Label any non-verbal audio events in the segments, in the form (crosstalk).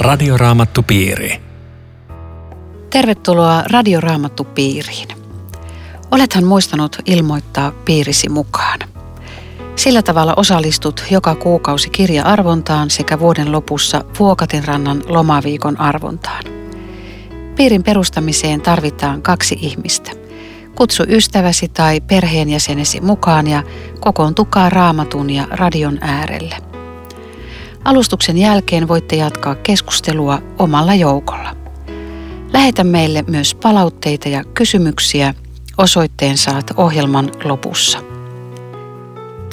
Radioraamattupiiri. Tervetuloa Radioraamattupiiriin. Olethan muistanut ilmoittaa piirisi mukaan. Sillä tavalla osallistut joka kuukausi kirja-arvontaan sekä vuoden lopussa Vuokatinrannan lomaviikon arvontaan. Piirin perustamiseen tarvitaan kaksi ihmistä. Kutsu ystäväsi tai perheenjäsenesi mukaan ja kokoontukaa raamatun ja radion äärelle. Alustuksen jälkeen voitte jatkaa keskustelua omalla joukolla. Lähetä meille myös palautteita ja kysymyksiä. Osoitteen saat ohjelman lopussa.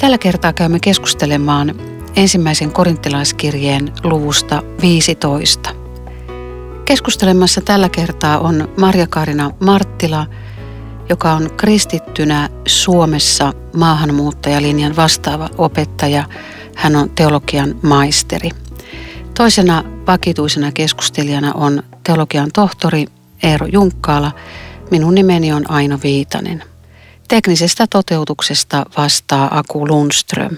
Tällä kertaa käymme keskustelemaan ensimmäisen korinttilaiskirjeen luvusta 15. Keskustelemassa tällä kertaa on Marja-Karina Marttila, joka on kristittynä Suomessa maahanmuuttajalinjan vastaava opettaja. Hän on teologian maisteri. Toisena vakituisena keskustelijana on teologian tohtori Eero Junkkaala. Minun nimeni on Aino Viitanen. Teknisestä toteutuksesta vastaa Aku Lundström.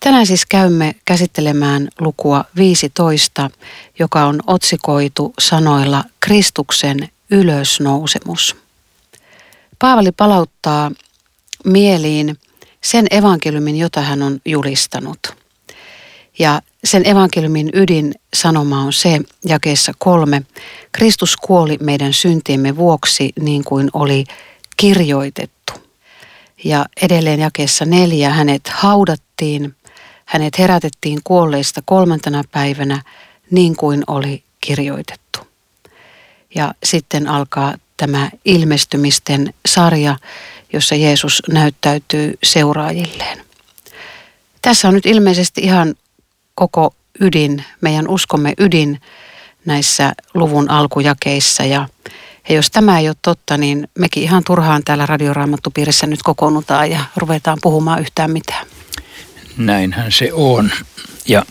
Tänään siis käymme käsittelemään lukua 15, joka on otsikoitu sanoilla Kristuksen ylösnousemus. Paavali palauttaa mieliin sen evankeliumin, jota hän on julistanut. Ja sen evankeliumin ydin sanoma on se, jakeessa kolme, Kristus kuoli meidän syntiemme vuoksi niin kuin oli kirjoitettu. Ja edelleen jakeessa neljä, hänet haudattiin, hänet herätettiin kuolleista kolmantena päivänä niin kuin oli kirjoitettu. Ja sitten alkaa tämä ilmestymisten sarja, jossa Jeesus näyttäytyy seuraajilleen. Tässä on nyt ilmeisesti ihan koko ydin, meidän uskomme ydin näissä luvun alkujakeissa. Ja, ja jos tämä ei ole totta, niin mekin ihan turhaan täällä radioraamattupiirissä nyt kokoonnutaan ja ruvetaan puhumaan yhtään mitään. Näinhän se on. Ja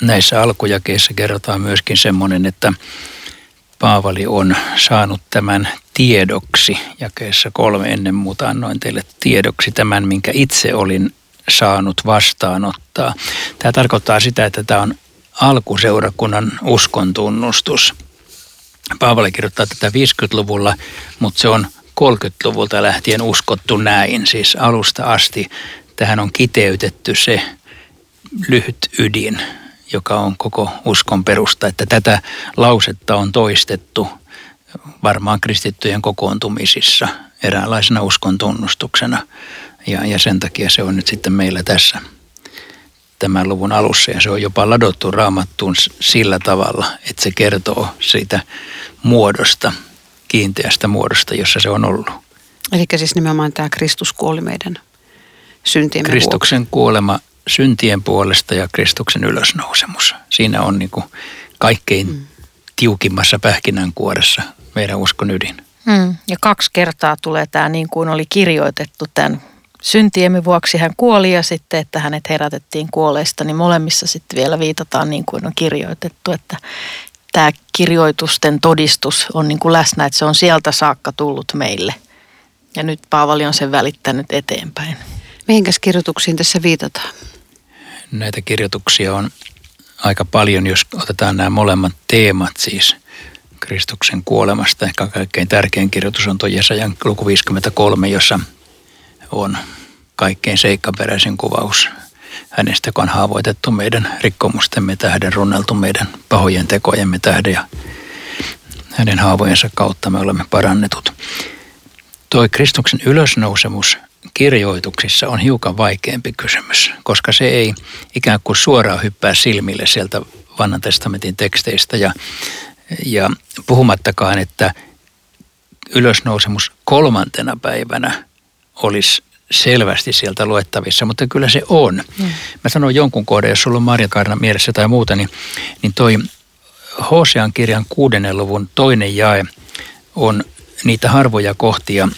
näissä alkujakeissa kerrotaan myöskin semmoinen, että Paavali on saanut tämän tiedoksi, jakeessa kolme ennen muuta annoin teille tiedoksi tämän, minkä itse olin saanut vastaanottaa. Tämä tarkoittaa sitä, että tämä on alkuseurakunnan uskon tunnustus. Paavali kirjoittaa tätä 50-luvulla, mutta se on 30-luvulta lähtien uskottu näin, siis alusta asti. Tähän on kiteytetty se lyhyt ydin, joka on koko uskon perusta, että tätä lausetta on toistettu varmaan kristittyjen kokoontumisissa eräänlaisena uskon tunnustuksena. Ja, ja sen takia se on nyt sitten meillä tässä tämän luvun alussa ja se on jopa ladottu raamattuun sillä tavalla, että se kertoo siitä muodosta, kiinteästä muodosta, jossa se on ollut. Eli siis nimenomaan tämä Kristus kuoli meidän syntiemme Kristuksen vuoksi. kuolema syntien puolesta ja Kristuksen ylösnousemus. Siinä on niin kuin kaikkein mm. Tiukimmassa pähkinänkuoressa meidän uskon ydin. Mm. Ja kaksi kertaa tulee tämä niin kuin oli kirjoitettu tämän syntiemme vuoksi hän kuoli ja sitten, että hänet herätettiin kuolleista, niin molemmissa sitten vielä viitataan niin kuin on kirjoitettu, että tämä kirjoitusten todistus on niin kuin läsnä, että se on sieltä saakka tullut meille. Ja nyt Paavali on sen välittänyt eteenpäin. Mihinkäs kirjoituksiin tässä viitataan? Näitä kirjoituksia on aika paljon, jos otetaan nämä molemmat teemat, siis Kristuksen kuolemasta. Ehkä kaikkein tärkein kirjoitus on tuo Jesajan luku 53, jossa on kaikkein seikkaperäisin kuvaus hänestä, kun on haavoitettu meidän rikkomustemme tähden, runneltu meidän pahojen tekojemme tähden ja hänen haavojensa kautta me olemme parannetut. Toi Kristuksen ylösnousemus kirjoituksissa on hiukan vaikeampi kysymys, koska se ei ikään kuin suoraan hyppää silmille sieltä vanhan testamentin teksteistä ja, ja puhumattakaan, että ylösnousemus kolmantena päivänä olisi selvästi sieltä luettavissa, mutta kyllä se on. Mm. Mä sanon jonkun kohdan, jos sulla on Marja Karna mielessä tai muuta, niin, niin toi Hosean kirjan kuudennen luvun toinen jae on niitä harvoja kohtia,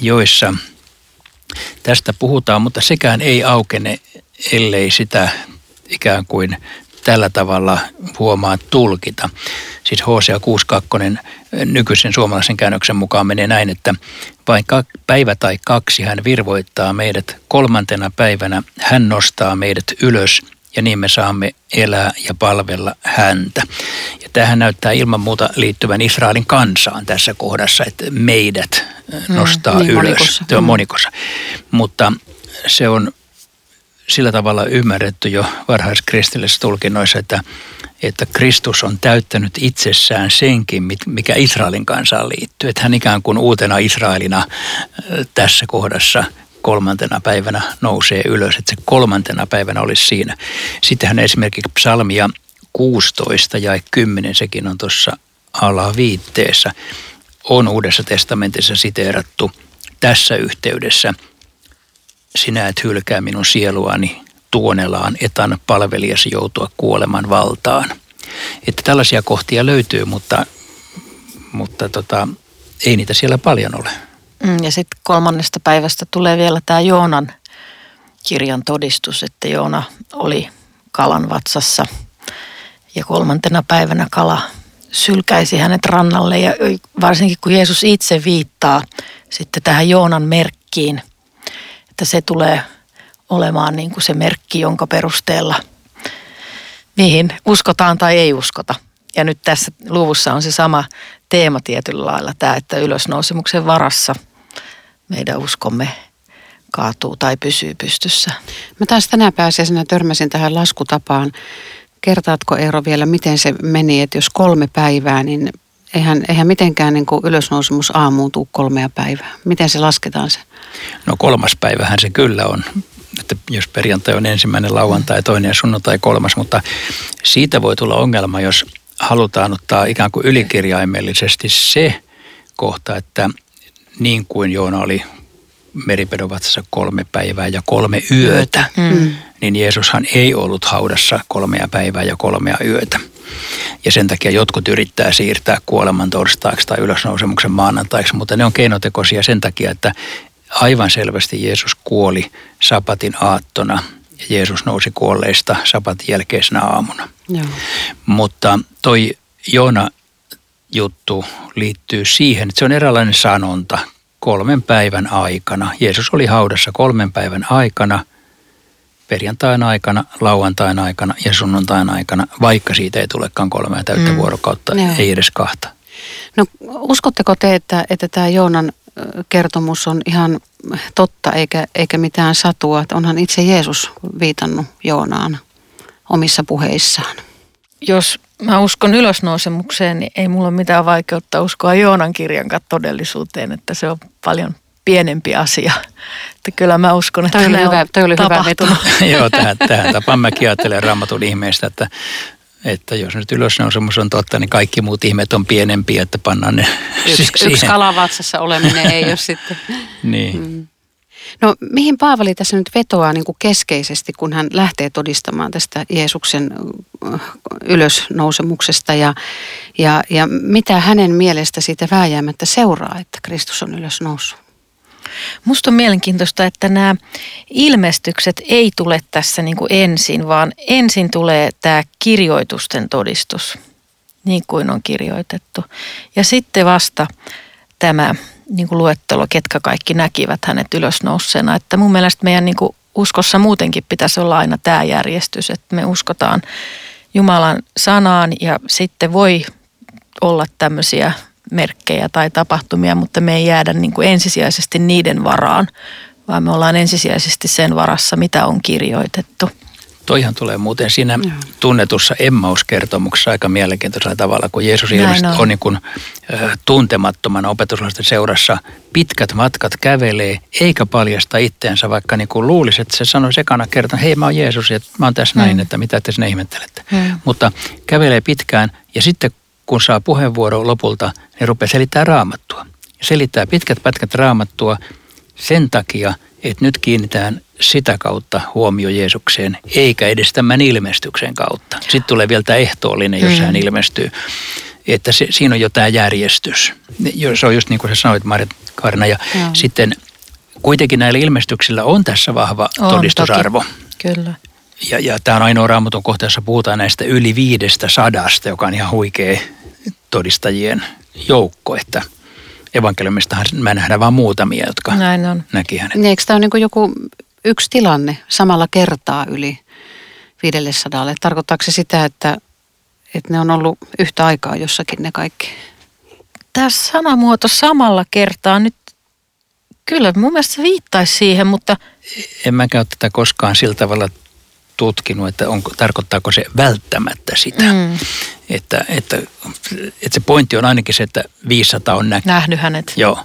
joissa tästä puhutaan, mutta sekään ei aukene, ellei sitä ikään kuin tällä tavalla huomaa tulkita. Siis Hosea 6.2 nykyisen suomalaisen käännöksen mukaan menee näin, että vain päivä tai kaksi hän virvoittaa meidät, kolmantena päivänä hän nostaa meidät ylös ja niin me saamme elää ja palvella häntä. Ja tähän näyttää ilman muuta liittyvän Israelin kansaan tässä kohdassa, että meidät nostaa mm, niin, ylös. Monikossa. Se on mm. monikossa. Mutta se on sillä tavalla ymmärretty jo varhaiskristillisessä tulkinnoissa, että, että Kristus on täyttänyt itsessään senkin, mikä Israelin kansaan liittyy. Että hän ikään kuin uutena Israelina tässä kohdassa kolmantena päivänä nousee ylös, että se kolmantena päivänä olisi siinä. Sittenhän esimerkiksi psalmia 16 ja 10, sekin on tuossa alaviitteessä, on Uudessa testamentissa siteerattu tässä yhteydessä – sinä et hylkää minun sieluani tuonelaan, etan palvelijasi joutua kuoleman valtaan. Että tällaisia kohtia löytyy, mutta, mutta tota, ei niitä siellä paljon ole. Mm, ja sitten kolmannesta päivästä tulee vielä tämä Joonan kirjan todistus, että Joona oli kalan vatsassa ja kolmantena päivänä kala sylkäisi hänet rannalle ja varsinkin kun Jeesus itse viittaa sitten tähän Joonan merkkiin – että se tulee olemaan niin kuin se merkki, jonka perusteella mihin uskotaan tai ei uskota. Ja nyt tässä luvussa on se sama teema tietyllä lailla, tämä, että ylösnousemuksen varassa meidän uskomme kaatuu tai pysyy pystyssä. Mä taas tänä pääsiäisenä törmäsin tähän laskutapaan. Kertaatko Eero vielä, miten se meni, että jos kolme päivää, niin eihän, eihän mitenkään niin kuin ylösnousemus aamuun tuu kolmea päivää. Miten se lasketaan se? No kolmas päivähän se kyllä on. Että jos perjantai on ensimmäinen lauantai, toinen ja sunnuntai kolmas, mutta siitä voi tulla ongelma, jos halutaan ottaa ikään kuin ylikirjaimellisesti se kohta, että niin kuin Joona oli meripedovatsassa kolme päivää ja kolme yötä, mm. niin Jeesushan ei ollut haudassa kolmea päivää ja kolmea yötä. Ja sen takia jotkut yrittää siirtää kuoleman torstaiksi tai ylösnousemuksen maanantaiksi, mutta ne on keinotekoisia sen takia, että aivan selvästi Jeesus kuoli sapatin aattona ja Jeesus nousi kuolleista sapatin jälkeisenä aamuna. Joo. Mutta toi Joona juttu liittyy siihen, että se on eräänlainen sanonta kolmen päivän aikana. Jeesus oli haudassa kolmen päivän aikana, perjantain aikana, lauantain aikana ja sunnuntain aikana, vaikka siitä ei tulekaan kolmea täyttä mm. vuorokautta, Joo. ei edes kahta. No uskotteko te, että, että tämä Joonan kertomus on ihan totta eikä, eikä mitään satua. Että onhan itse Jeesus viitannut Joonaan omissa puheissaan. Jos mä uskon ylösnousemukseen, niin ei mulla ole mitään vaikeutta uskoa Joonan kirjan todellisuuteen, että se on paljon pienempi asia. Että kyllä mä uskon, että toi oli hyvä, toi oli tapahtunut. hyvä (laughs) Joo, tähän, tähän tapaan mäkin ajattelen raamatun ihmeestä, että että jos nyt ylösnousemus on totta, niin kaikki muut ihmeet on pienempiä, että pannaan ne Yksi, (laughs) yksi kalavatsassa oleminen ei ole (laughs) sitten. niin. Mm. No mihin Paavali tässä nyt vetoaa niin kuin keskeisesti, kun hän lähtee todistamaan tästä Jeesuksen äh, ylösnousemuksesta ja, ja, ja mitä hänen mielestä siitä vääjäämättä seuraa, että Kristus on ylösnoussut? Musta on mielenkiintoista, että nämä ilmestykset ei tule tässä niin kuin ensin, vaan ensin tulee tämä kirjoitusten todistus, niin kuin on kirjoitettu. Ja sitten vasta tämä niin kuin luettelo, ketkä kaikki näkivät hänet ylösnousseena. Että mun mielestä meidän niin kuin uskossa muutenkin pitäisi olla aina tämä järjestys, että me uskotaan Jumalan sanaan ja sitten voi olla tämmöisiä merkkejä tai tapahtumia, mutta me ei jäädä niin kuin ensisijaisesti niiden varaan, vaan me ollaan ensisijaisesti sen varassa, mitä on kirjoitettu. Toihan tulee muuten siinä Joo. tunnetussa Emmaus-kertomuksessa aika mielenkiintoisella tavalla, kun Jeesus ilmeisesti on, on niin kuin, äh, tuntemattomana opetuslaisten seurassa pitkät matkat kävelee, eikä paljasta itteensä, vaikka niin kuin luulisi, että se sanoi sekana kertaa, hei mä oon Jeesus ja mä oon tässä mm. näin, että mitä te sinne ihmettelette. Mm. Mutta kävelee pitkään ja sitten kun saa puheenvuoro lopulta, niin rupeaa selittämään raamattua. Selittää pitkät pätkät raamattua sen takia, että nyt kiinnitään sitä kautta huomio Jeesukseen, eikä edes tämän ilmestyksen kautta. Sitten tulee vielä tämä ehtoollinen, jos mm. hän ilmestyy. Että se, siinä on jo tämä järjestys. Se on just niin kuin sä sanoit, Marit Karna. Ja Joo. sitten kuitenkin näillä ilmestyksillä on tässä vahva on, todistusarvo. Toki. Kyllä. Ja, ja tämä on ainoa raamatun kohta, jossa puhutaan näistä yli viidestä sadasta, joka on ihan huikea todistajien joukko, että evankeliumistahan mä nähdään vain muutamia, jotka Näin on. näki hänet. Niin, eikö tämä ole niin joku yksi tilanne samalla kertaa yli 500. Tarkoittaako se sitä, että, että ne on ollut yhtä aikaa jossakin ne kaikki? Tämä sanamuoto samalla kertaa nyt kyllä mun mielestä se viittaisi siihen, mutta... En mä käy tätä koskaan sillä tavalla tutkinut, että onko, tarkoittaako se välttämättä sitä. Mm. Että, että, että se pointti on ainakin se, että 500 on nä- nähnyt hänet. Joo,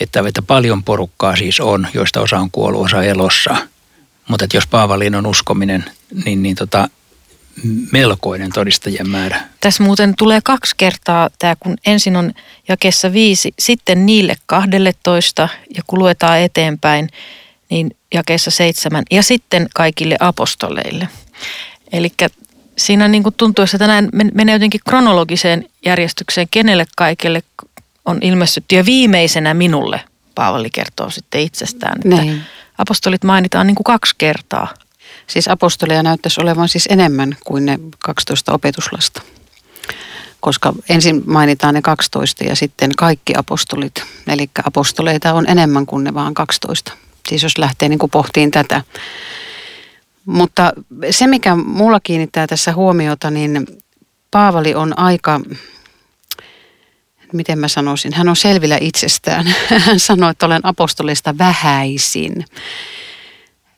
että, että paljon porukkaa siis on, joista osa on kuollut, osa elossa. Mutta että jos Paavaliin on uskominen, niin, niin tota, melkoinen todistajien määrä. Tässä muuten tulee kaksi kertaa tämä, kun ensin on jakessa viisi, sitten niille 12 ja kun luetaan eteenpäin, niin jakeessa seitsemän ja sitten kaikille apostoleille. Eli siinä niin kuin tuntuu, että näin menee jotenkin kronologiseen järjestykseen, kenelle kaikille on ilmestytty ja viimeisenä minulle, Paavali kertoo sitten itsestään, että niin. apostolit mainitaan niin kuin kaksi kertaa. Siis apostoleja näyttäisi olevan siis enemmän kuin ne 12 opetuslasta. Koska ensin mainitaan ne 12 ja sitten kaikki apostolit. Eli apostoleita on enemmän kuin ne vaan 12. Siis jos lähtee niin kuin pohtiin tätä. Mutta se, mikä mulla kiinnittää tässä huomiota, niin Paavali on aika, miten mä sanoisin, hän on selvillä itsestään. (laughs) Hän sanoi, että olen apostolista vähäisin.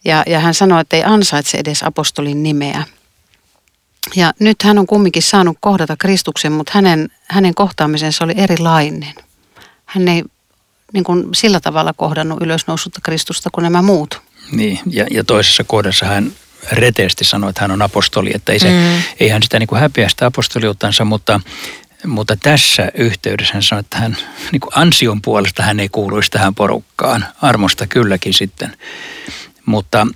Ja, ja hän sanoi, että ei ansaitse edes apostolin nimeä. Ja nyt hän on kumminkin saanut kohdata Kristuksen, mutta hänen, hänen kohtaamisensa oli erilainen. Hän ei niin kuin sillä tavalla kohdannut ylösnousutta Kristusta kuin nämä muut. Niin, ja, ja toisessa kohdassa hän reteesti sanoi, että hän on apostoli, että ei, se, mm. ei hän sitä niin kuin häpeä sitä apostoliuttansa, mutta, mutta tässä yhteydessä hän sanoi, että hän niin kuin ansion puolesta hän ei kuuluisi tähän porukkaan, armosta kylläkin sitten. Mutta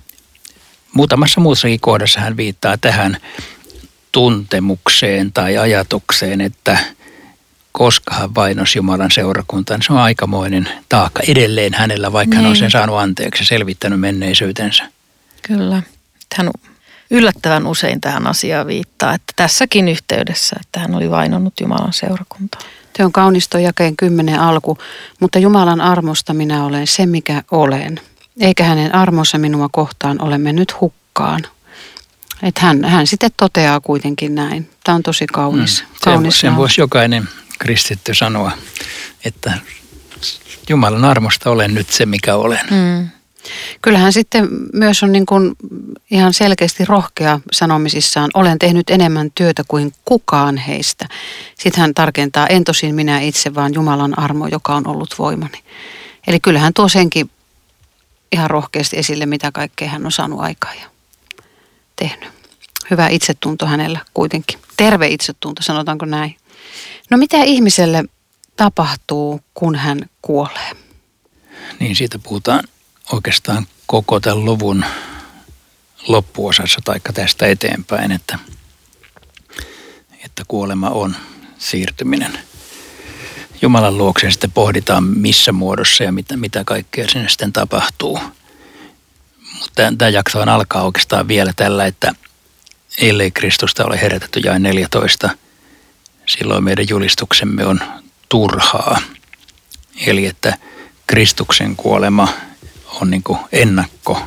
muutamassa muussakin kohdassa hän viittaa tähän tuntemukseen tai ajatukseen, että koska hän vainosi Jumalan seurakuntaan, se on aikamoinen taakka edelleen hänellä, vaikka niin. hän on niin. sen saanut anteeksi ja selvittänyt menneisyytensä. Kyllä. Hän yllättävän usein tähän asiaan viittaa, että tässäkin yhteydessä, että hän oli vainonnut Jumalan seurakuntaa. on kaunisto jakeen kymmenen alku, mutta Jumalan armosta minä olen se, mikä olen eikä hänen armonsa minua kohtaan ole mennyt hukkaan. Että hän, hän sitten toteaa kuitenkin näin. Tämä on tosi kaunis. Mm. kaunis sen, sen voisi jokainen kristitty sanoa, että Jumalan armosta olen nyt se, mikä olen. Mm. Kyllähän sitten myös on niin kuin ihan selkeästi rohkea sanomisissaan, olen tehnyt enemmän työtä kuin kukaan heistä. Sitten hän tarkentaa, en tosin minä itse, vaan Jumalan armo, joka on ollut voimani. Eli kyllähän tuo senkin ihan rohkeasti esille, mitä kaikkea hän on saanut aikaa ja tehnyt. Hyvä itsetunto hänellä kuitenkin. Terve itsetunto, sanotaanko näin. No mitä ihmiselle tapahtuu, kun hän kuolee? Niin siitä puhutaan oikeastaan koko tämän luvun loppuosassa tai tästä eteenpäin, että, että kuolema on siirtyminen – Jumalan luokse sitten pohditaan missä muodossa ja mitä, mitä kaikkea sinne sitten tapahtuu. Mutta tämä jakso alkaa oikeastaan vielä tällä, että ellei Kristusta ole herätetty jae 14, silloin meidän julistuksemme on turhaa. Eli että Kristuksen kuolema on niin kuin ennakko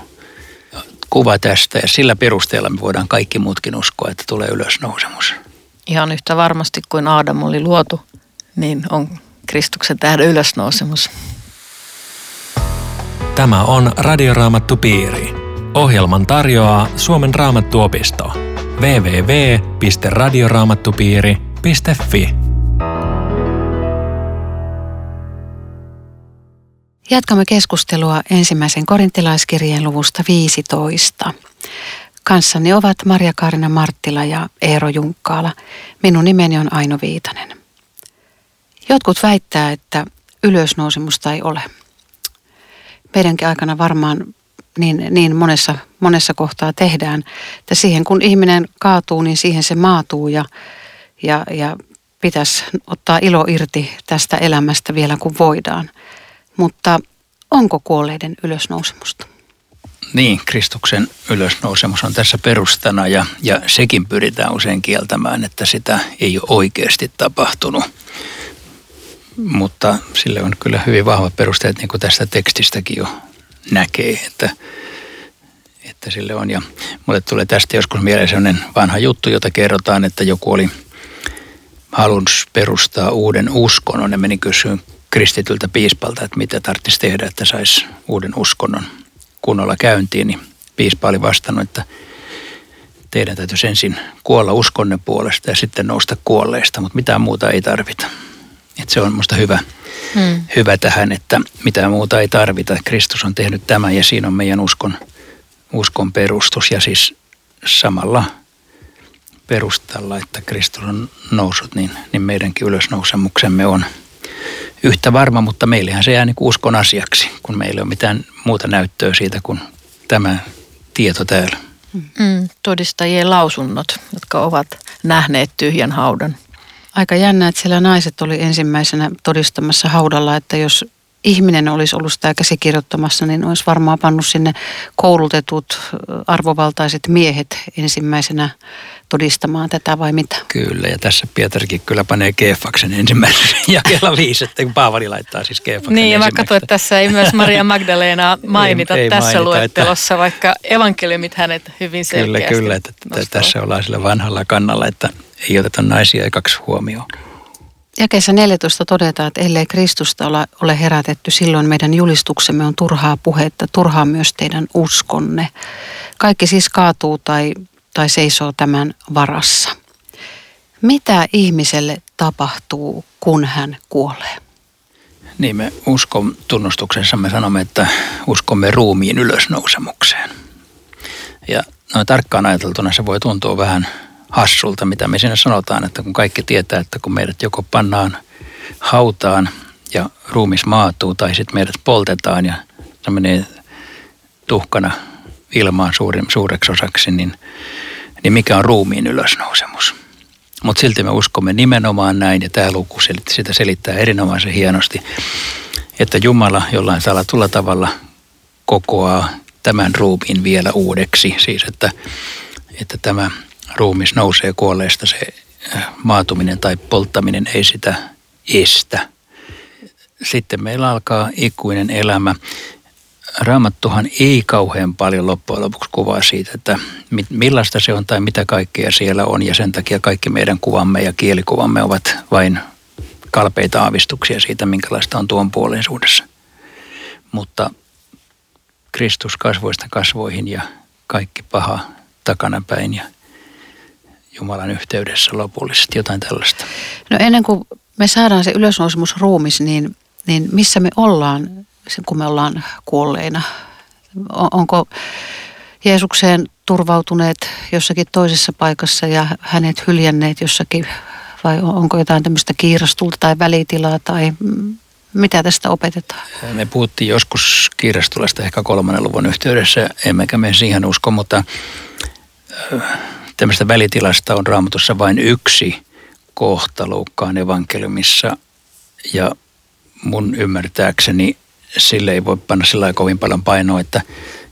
kuva tästä ja sillä perusteella me voidaan kaikki muutkin uskoa, että tulee ylösnousemus. Ihan yhtä varmasti kuin Aadam oli luotu niin on Kristuksen tähden ylösnousemus. Tämä on Radioraamattu Piiri. Ohjelman tarjoaa Suomen raamattuopisto. www.radioraamattupiiri.fi Jatkamme keskustelua ensimmäisen korintilaiskirjeen luvusta 15. Kanssani ovat Maria-Kaarina Marttila ja Eero Junkkaala. Minun nimeni on Aino Viitanen. Jotkut väittää, että ylösnousemusta ei ole. Meidänkin aikana varmaan niin, niin monessa, monessa kohtaa tehdään, että siihen kun ihminen kaatuu, niin siihen se maatuu ja, ja, ja pitäisi ottaa ilo irti tästä elämästä vielä kun voidaan. Mutta onko kuolleiden ylösnousemusta? Niin, Kristuksen ylösnousemus on tässä perustana ja, ja sekin pyritään usein kieltämään, että sitä ei ole oikeasti tapahtunut mutta sille on kyllä hyvin vahvat perusteet, niin kuin tästä tekstistäkin jo näkee, että, että sille on. Ja mulle tulee tästä joskus mieleen sellainen vanha juttu, jota kerrotaan, että joku oli halunnut perustaa uuden uskonnon ja meni kysyä kristityltä piispalta, että mitä tarvitsisi tehdä, että saisi uuden uskonnon kunnolla käyntiin, niin piispa oli vastannut, että teidän täytyisi ensin kuolla uskonne puolesta ja sitten nousta kuolleista, mutta mitään muuta ei tarvita. Et se on minusta hyvä, hmm. hyvä tähän, että mitään muuta ei tarvita. Kristus on tehnyt tämän ja siinä on meidän uskon, uskon perustus ja siis samalla perustalla, että Kristus on noussut, niin, niin meidänkin ylösnousemuksemme on yhtä varma, mutta meillähän se jää niin uskon asiaksi, kun meillä ei ole mitään muuta näyttöä siitä kuin tämä tieto täällä. Mm, todistajien lausunnot, jotka ovat nähneet tyhjän haudan. Aika jännä, että siellä naiset oli ensimmäisenä todistamassa haudalla, että jos ihminen olisi ollut sitä käsikirjoittamassa, niin olisi varmaan pannut sinne koulutetut arvovaltaiset miehet ensimmäisenä todistamaan tätä vai mitä? Kyllä, ja tässä Pietarikin kyllä panee Keefaksen ensimmäisen (laughs) jakella viisi, että kun Paavali laittaa siis Keefaksen Niin, ja mä katsoin, että tässä ei myös Maria Magdalena (laughs) mainita ei, ei tässä mainita, luettelossa, että... vaikka evankeliumit hänet hyvin selkeästi Kyllä, kyllä, että nostaa. tässä ollaan sillä vanhalla kannalla, että ei oteta naisia kaksi huomioon. Jakeessa 14 todetaan, että ellei Kristusta ole, ole herätetty, silloin meidän julistuksemme on turhaa puhetta, turhaa myös teidän uskonne. Kaikki siis kaatuu tai, tai seisoo tämän varassa. Mitä ihmiselle tapahtuu, kun hän kuolee? Niin me uskon tunnustuksessa me sanomme, että uskomme ruumiin ylösnousemukseen. Ja noin tarkkaan ajateltuna se voi tuntua vähän hassulta, mitä me siinä sanotaan, että kun kaikki tietää, että kun meidät joko pannaan hautaan ja ruumis maatuu tai sitten meidät poltetaan ja se menee tuhkana ilmaan suurin, suureksi osaksi, niin, niin mikä on ruumiin ylösnousemus. Mutta silti me uskomme nimenomaan näin, ja tämä luku sitä selittää erinomaisen hienosti, että Jumala jollain salatulla tavalla kokoaa tämän ruumiin vielä uudeksi. Siis että, että tämä ruumis nousee kuolleesta, se äh, maatuminen tai polttaminen ei sitä estä. Sitten meillä alkaa ikuinen elämä. Raamattuhan ei kauhean paljon loppujen lopuksi kuvaa siitä, että millaista se on tai mitä kaikkea siellä on. Ja sen takia kaikki meidän kuvamme ja kielikuvamme ovat vain kalpeita aavistuksia siitä, minkälaista on tuon puoleisuudessa. Mutta Kristus kasvoista kasvoihin ja kaikki paha takanapäin ja Jumalan yhteydessä lopullisesti, jotain tällaista? No ennen kuin me saadaan se ylösnousemusruumis, niin, niin missä me ollaan, kun me ollaan kuolleina? Onko Jeesukseen turvautuneet jossakin toisessa paikassa ja hänet hyljänneet jossakin vai onko jotain tämmöistä kiirastulta tai välitilaa tai mitä tästä opetetaan? Me puhuttiin joskus kiirastulasta ehkä kolmannen luvun yhteydessä, emmekä me siihen usko, mutta tämmöistä välitilasta on raamatussa vain yksi kohta Luukkaan evankeliumissa ja mun ymmärtääkseni sille ei voi panna sillä kovin paljon painoa, että,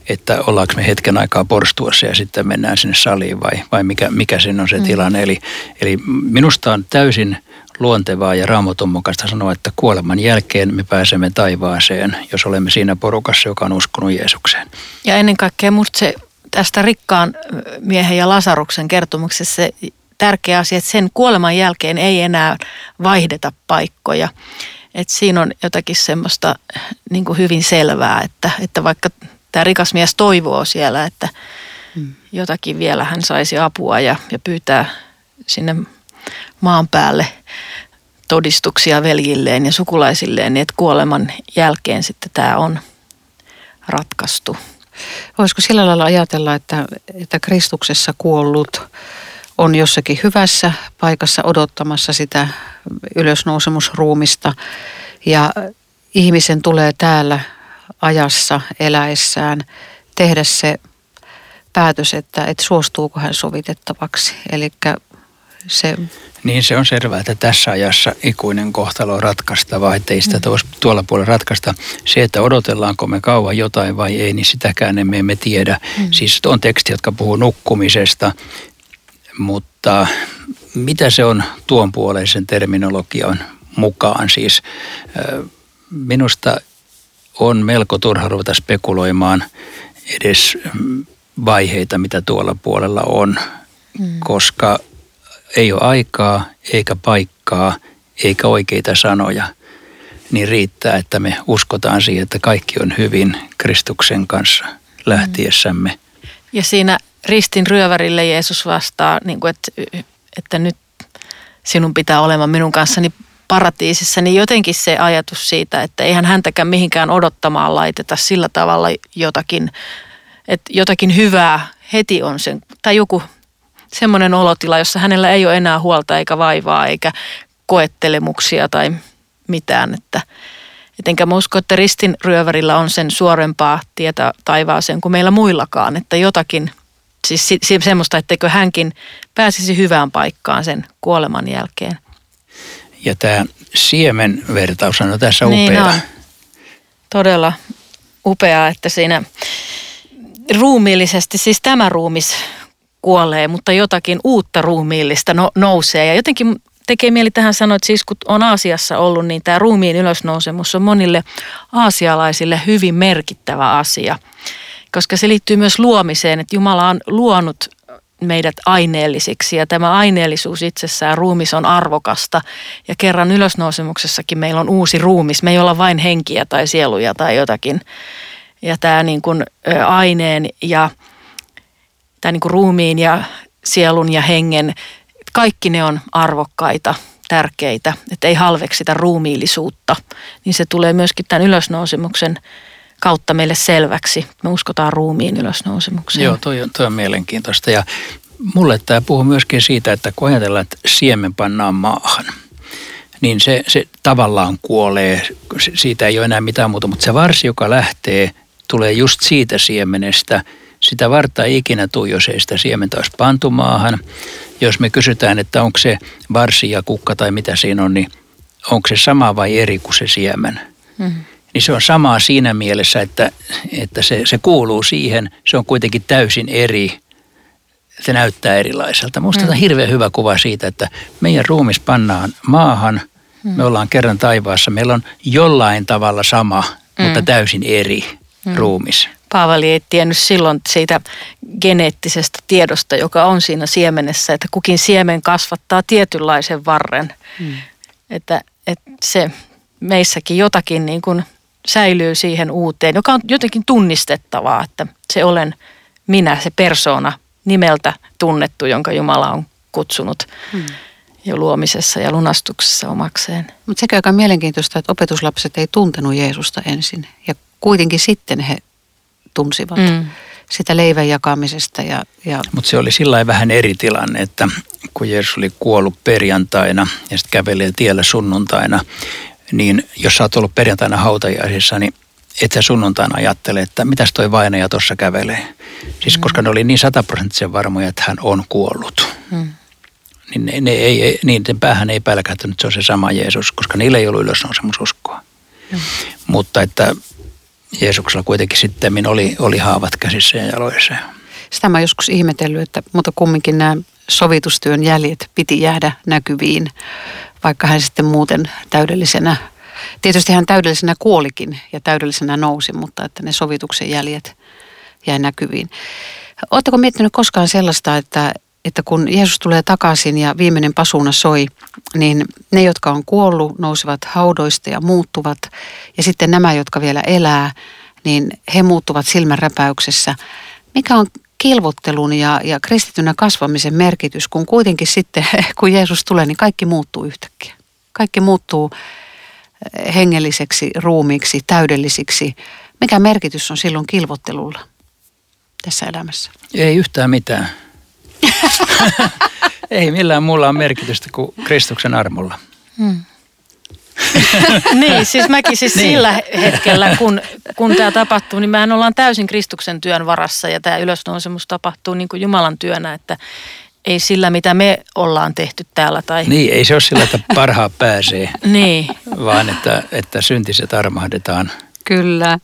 että ollaanko me hetken aikaa porstuassa ja sitten mennään sinne saliin vai, vai mikä, mikä sen on se mm. tilanne. Eli, eli minusta on täysin luontevaa ja raamatun mukaista sanoa, että kuoleman jälkeen me pääsemme taivaaseen, jos olemme siinä porukassa, joka on uskonut Jeesukseen. Ja ennen kaikkea musta se tästä rikkaan miehen ja Lasaruksen kertomuksessa se tärkeä asia, että sen kuoleman jälkeen ei enää vaihdeta paikkoja. Et siinä on jotakin semmoista niin kuin hyvin selvää, että, että vaikka tämä rikas mies toivoo siellä, että hmm. jotakin vielä hän saisi apua ja, ja pyytää sinne maan päälle todistuksia veljilleen ja sukulaisilleen, niin että kuoleman jälkeen sitten tämä on ratkaistu. Voisiko sillä lailla ajatella, että, että Kristuksessa kuollut on jossakin hyvässä paikassa odottamassa sitä ylösnousemusruumista ja ihmisen tulee täällä ajassa eläessään tehdä se päätös, että, että suostuuko hän sovitettavaksi. Eli se niin se on selvää, että tässä ajassa ikuinen kohtalo on ratkaistava, ettei sitä mm. tuolla puolella ratkaista. Se, että odotellaanko me kauan jotain vai ei, niin sitäkään emme, emme tiedä. Mm. Siis on teksti, jotka puhuu nukkumisesta, mutta mitä se on tuon puoleisen terminologian mukaan? Siis minusta on melko turha ruveta spekuloimaan edes vaiheita, mitä tuolla puolella on, mm. koska ei ole aikaa eikä paikkaa eikä oikeita sanoja, niin riittää, että me uskotaan siihen, että kaikki on hyvin Kristuksen kanssa lähtiessämme. Ja siinä ristin ryövärille Jeesus vastaa, niin kuin, että, että nyt sinun pitää olemaan minun kanssani paratiisissa, niin jotenkin se ajatus siitä, että eihän häntäkään mihinkään odottamaan laiteta sillä tavalla jotakin, että jotakin hyvää heti on sen, tai joku semmoinen olotila, jossa hänellä ei ole enää huolta eikä vaivaa eikä koettelemuksia tai mitään, että Etenkä mä usko, että ristin ryövärillä on sen suorempaa tietä taivaaseen kuin meillä muillakaan, että jotakin, siis semmoista, etteikö hänkin pääsisi hyvään paikkaan sen kuoleman jälkeen. Ja tämä siemenvertaus on tässä niin upea. On. Todella upeaa, että siinä ruumiillisesti, siis tämä ruumis kuolee, mutta jotakin uutta ruumiillista no, nousee. Ja jotenkin tekee mieli tähän sanoa, että siis kun on Aasiassa ollut, niin tämä ruumiin ylösnousemus on monille aasialaisille hyvin merkittävä asia. Koska se liittyy myös luomiseen, että Jumala on luonut meidät aineellisiksi ja tämä aineellisuus itsessään, ruumis on arvokasta ja kerran ylösnousemuksessakin meillä on uusi ruumis. Me ei olla vain henkiä tai sieluja tai jotakin. Ja tämä niin kuin aineen ja tämä niin kuin ruumiin ja sielun ja hengen, kaikki ne on arvokkaita, tärkeitä, että ei halveksita ruumiillisuutta, niin se tulee myöskin tämän ylösnousemuksen kautta meille selväksi. Me uskotaan ruumiin ylösnousemukseen. Joo, toi on, toi on mielenkiintoista ja mulle tämä puhuu myöskin siitä, että kun ajatellaan, että siemen pannaan maahan, niin se, se tavallaan kuolee, siitä ei ole enää mitään muuta, mutta se varsi, joka lähtee, tulee just siitä siemenestä. Sitä varta ei ikinä tule, jos ei sitä siementä olisi pantu maahan. Jos me kysytään, että onko se varsi ja kukka tai mitä siinä on, niin onko se sama vai eri kuin se siemen? Mm-hmm niin se on samaa siinä mielessä, että, että se, se kuuluu siihen. Se on kuitenkin täysin eri. Se näyttää erilaiselta. Minusta mm. on hirveän hyvä kuva siitä, että meidän ruumis pannaan maahan. Mm. Me ollaan kerran taivaassa. Meillä on jollain tavalla sama, mm. mutta täysin eri mm. ruumis. Paavali ei tiennyt silloin siitä geneettisestä tiedosta, joka on siinä siemenessä, että kukin siemen kasvattaa tietynlaisen varren. Mm. Että, että se meissäkin jotakin niin kuin säilyy siihen uuteen, joka on jotenkin tunnistettavaa, että se olen minä, se persona nimeltä tunnettu, jonka Jumala on kutsunut hmm. jo luomisessa ja lunastuksessa omakseen. Mutta sekä aika mielenkiintoista, että opetuslapset ei tuntenut Jeesusta ensin ja kuitenkin sitten he tunsivat. Hmm sitä leivän jakamisesta. Ja, ja... Mutta se oli sillä vähän eri tilanne, että kun Jeesus oli kuollut perjantaina ja sitten kävelee tiellä sunnuntaina, niin jos sä oot ollut perjantaina hautajaisissa, niin et sä sunnuntaina ajattele, että mitäs toi vainaja tuossa kävelee. Siis mm. koska ne oli niin sataprosenttisen varmoja, että hän on kuollut. Mm. Niin ne, ne ei, niiden päähän ei pälkähtänyt, että se on se sama Jeesus, koska niillä ei ollut ylösnousemususkoa. Mm. Mutta että Jeesuksella kuitenkin sitten oli, oli haavat käsissä ja jaloissa. Sitä mä joskus ihmetellyt, että mutta kumminkin nämä sovitustyön jäljet piti jäädä näkyviin vaikka hän sitten muuten täydellisenä, tietysti hän täydellisenä kuolikin ja täydellisenä nousi, mutta että ne sovituksen jäljet jäi näkyviin. Oletteko miettinyt koskaan sellaista, että, että kun Jeesus tulee takaisin ja viimeinen pasuna soi, niin ne, jotka on kuollut, nousevat haudoista ja muuttuvat. Ja sitten nämä, jotka vielä elää, niin he muuttuvat silmänräpäyksessä. Mikä on kilvottelun ja, ja kristitynä kasvamisen merkitys, kun kuitenkin sitten, (laughs) kun Jeesus tulee, niin kaikki muuttuu yhtäkkiä. Kaikki muuttuu eh, hengelliseksi, ruumiiksi, täydellisiksi. Mikä merkitys on silloin kilvottelulla tässä elämässä? Ei yhtään mitään. (laughs) (laughs) Ei millään muulla on merkitystä kuin Kristuksen armolla. Hmm. (laughs) niin, siis mäkin siis niin. sillä hetkellä, kun, kun tämä tapahtuu, niin mehän ollaan täysin Kristuksen työn varassa ja tämä ylösnousemus tapahtuu niin kuin Jumalan työnä, että ei sillä, mitä me ollaan tehty täällä. Tai... Niin, ei se ole sillä, että parhaat pääsee, (laughs) niin. vaan että, että syntiset armahdetaan. Kyllä.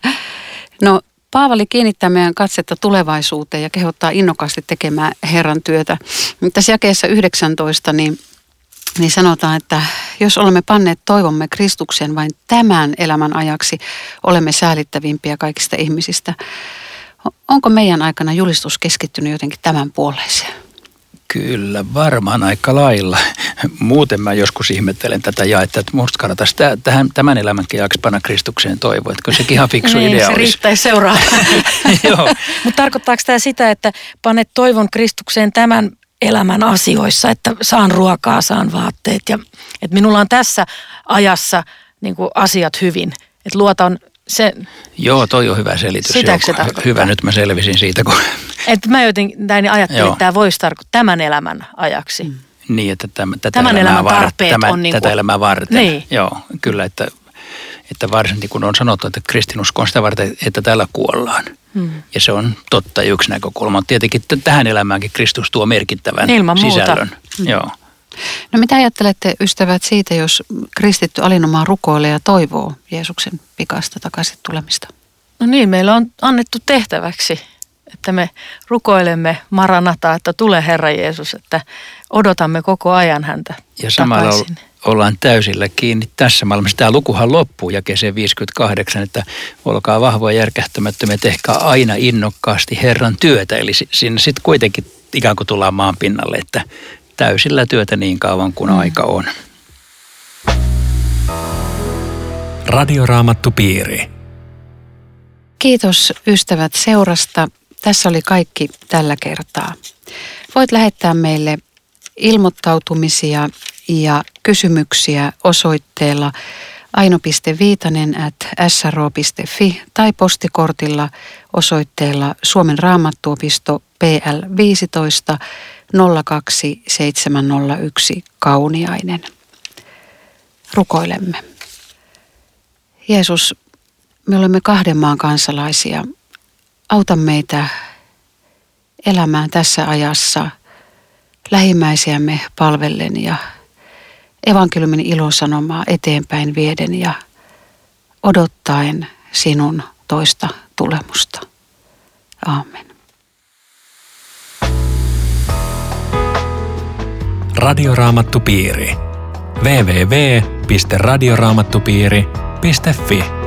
No Paavali kiinnittää meidän katsetta tulevaisuuteen ja kehottaa innokkaasti tekemään Herran työtä. Tässä jakeessa 19 niin niin sanotaan, että jos olemme panneet toivomme Kristukseen vain tämän elämän ajaksi, olemme säälittävimpiä kaikista ihmisistä. Onko meidän aikana julistus keskittynyt jotenkin tämän puoleiseen? Kyllä, varmaan aika lailla. Muuten mä joskus ihmettelen tätä jaetta, että musta kannattaisi tähän, tämän elämänkin jaksi panna Kristukseen toivoa, että se ihan fiksu (laughs) niin, idea se olisi. riittäisi seuraavaan. (laughs) Joo. Mutta tarkoittaako tämä sitä, että panet toivon Kristukseen tämän elämän asioissa, että saan ruokaa, saan vaatteet ja että minulla on tässä ajassa niin kuin asiat hyvin. Että luotan se, Joo, toi on hyvä selitys. Sitäkö Joo, se tarkoittaa? Hyvä, nyt mä selvisin siitä, kun että mä jotenkin näin ajattelin, Joo. että tämä voisi tarkoittaa tämän elämän ajaksi. Mm. niin, että täm, tätä, Tämän elämän varten, tarpeet tämä, on niin tätä kuin- elämää varten. Niin. Joo, kyllä, että, että varsinkin kun on sanottu, että kristinusko on sitä varten, että täällä kuollaan. Mm. Ja se on totta ja yksi näkökulma. Tietenkin t- tähän elämäänkin Kristus tuo merkittävän Ilman muuta. sisällön. Joo. No mitä ajattelette ystävät siitä, jos kristitty alinomaan rukoilee ja toivoo Jeesuksen pikaista takaisin tulemista? No niin, meillä on annettu tehtäväksi, että me rukoilemme Maranata, että tule Herra Jeesus, että odotamme koko ajan häntä Ja samalla takaisin. Ollaan täysillä kiinni tässä maailmassa. Tämä lukuhan loppuu jakeeseen 58, että olkaa vahvoja järkähtämättömiä, tehkää aina innokkaasti Herran työtä. Eli si- siinä sitten kuitenkin ikään kuin tullaan maan pinnalle, että täysillä työtä niin kauan kuin Mm. aika on. Radioraamattupiiri. Kiitos ystävät seurasta. Tässä oli kaikki tällä kertaa. Voit lähettää meille ilmoittautumisia ja kysymyksiä osoitteella aino.viitanen at sro.fi tai postikortilla osoitteella Suomen raamattuopisto PL 15 02701 Kauniainen. Rukoilemme. Jeesus, me olemme kahden maan kansalaisia. Auta meitä elämään tässä ajassa lähimmäisiämme palvellen ja evankeliumin ilosanomaa eteenpäin vieden ja odottaen sinun toista tulemusta. Aamen. Radioraamattupiiri. www.radioraamattupiiri.fi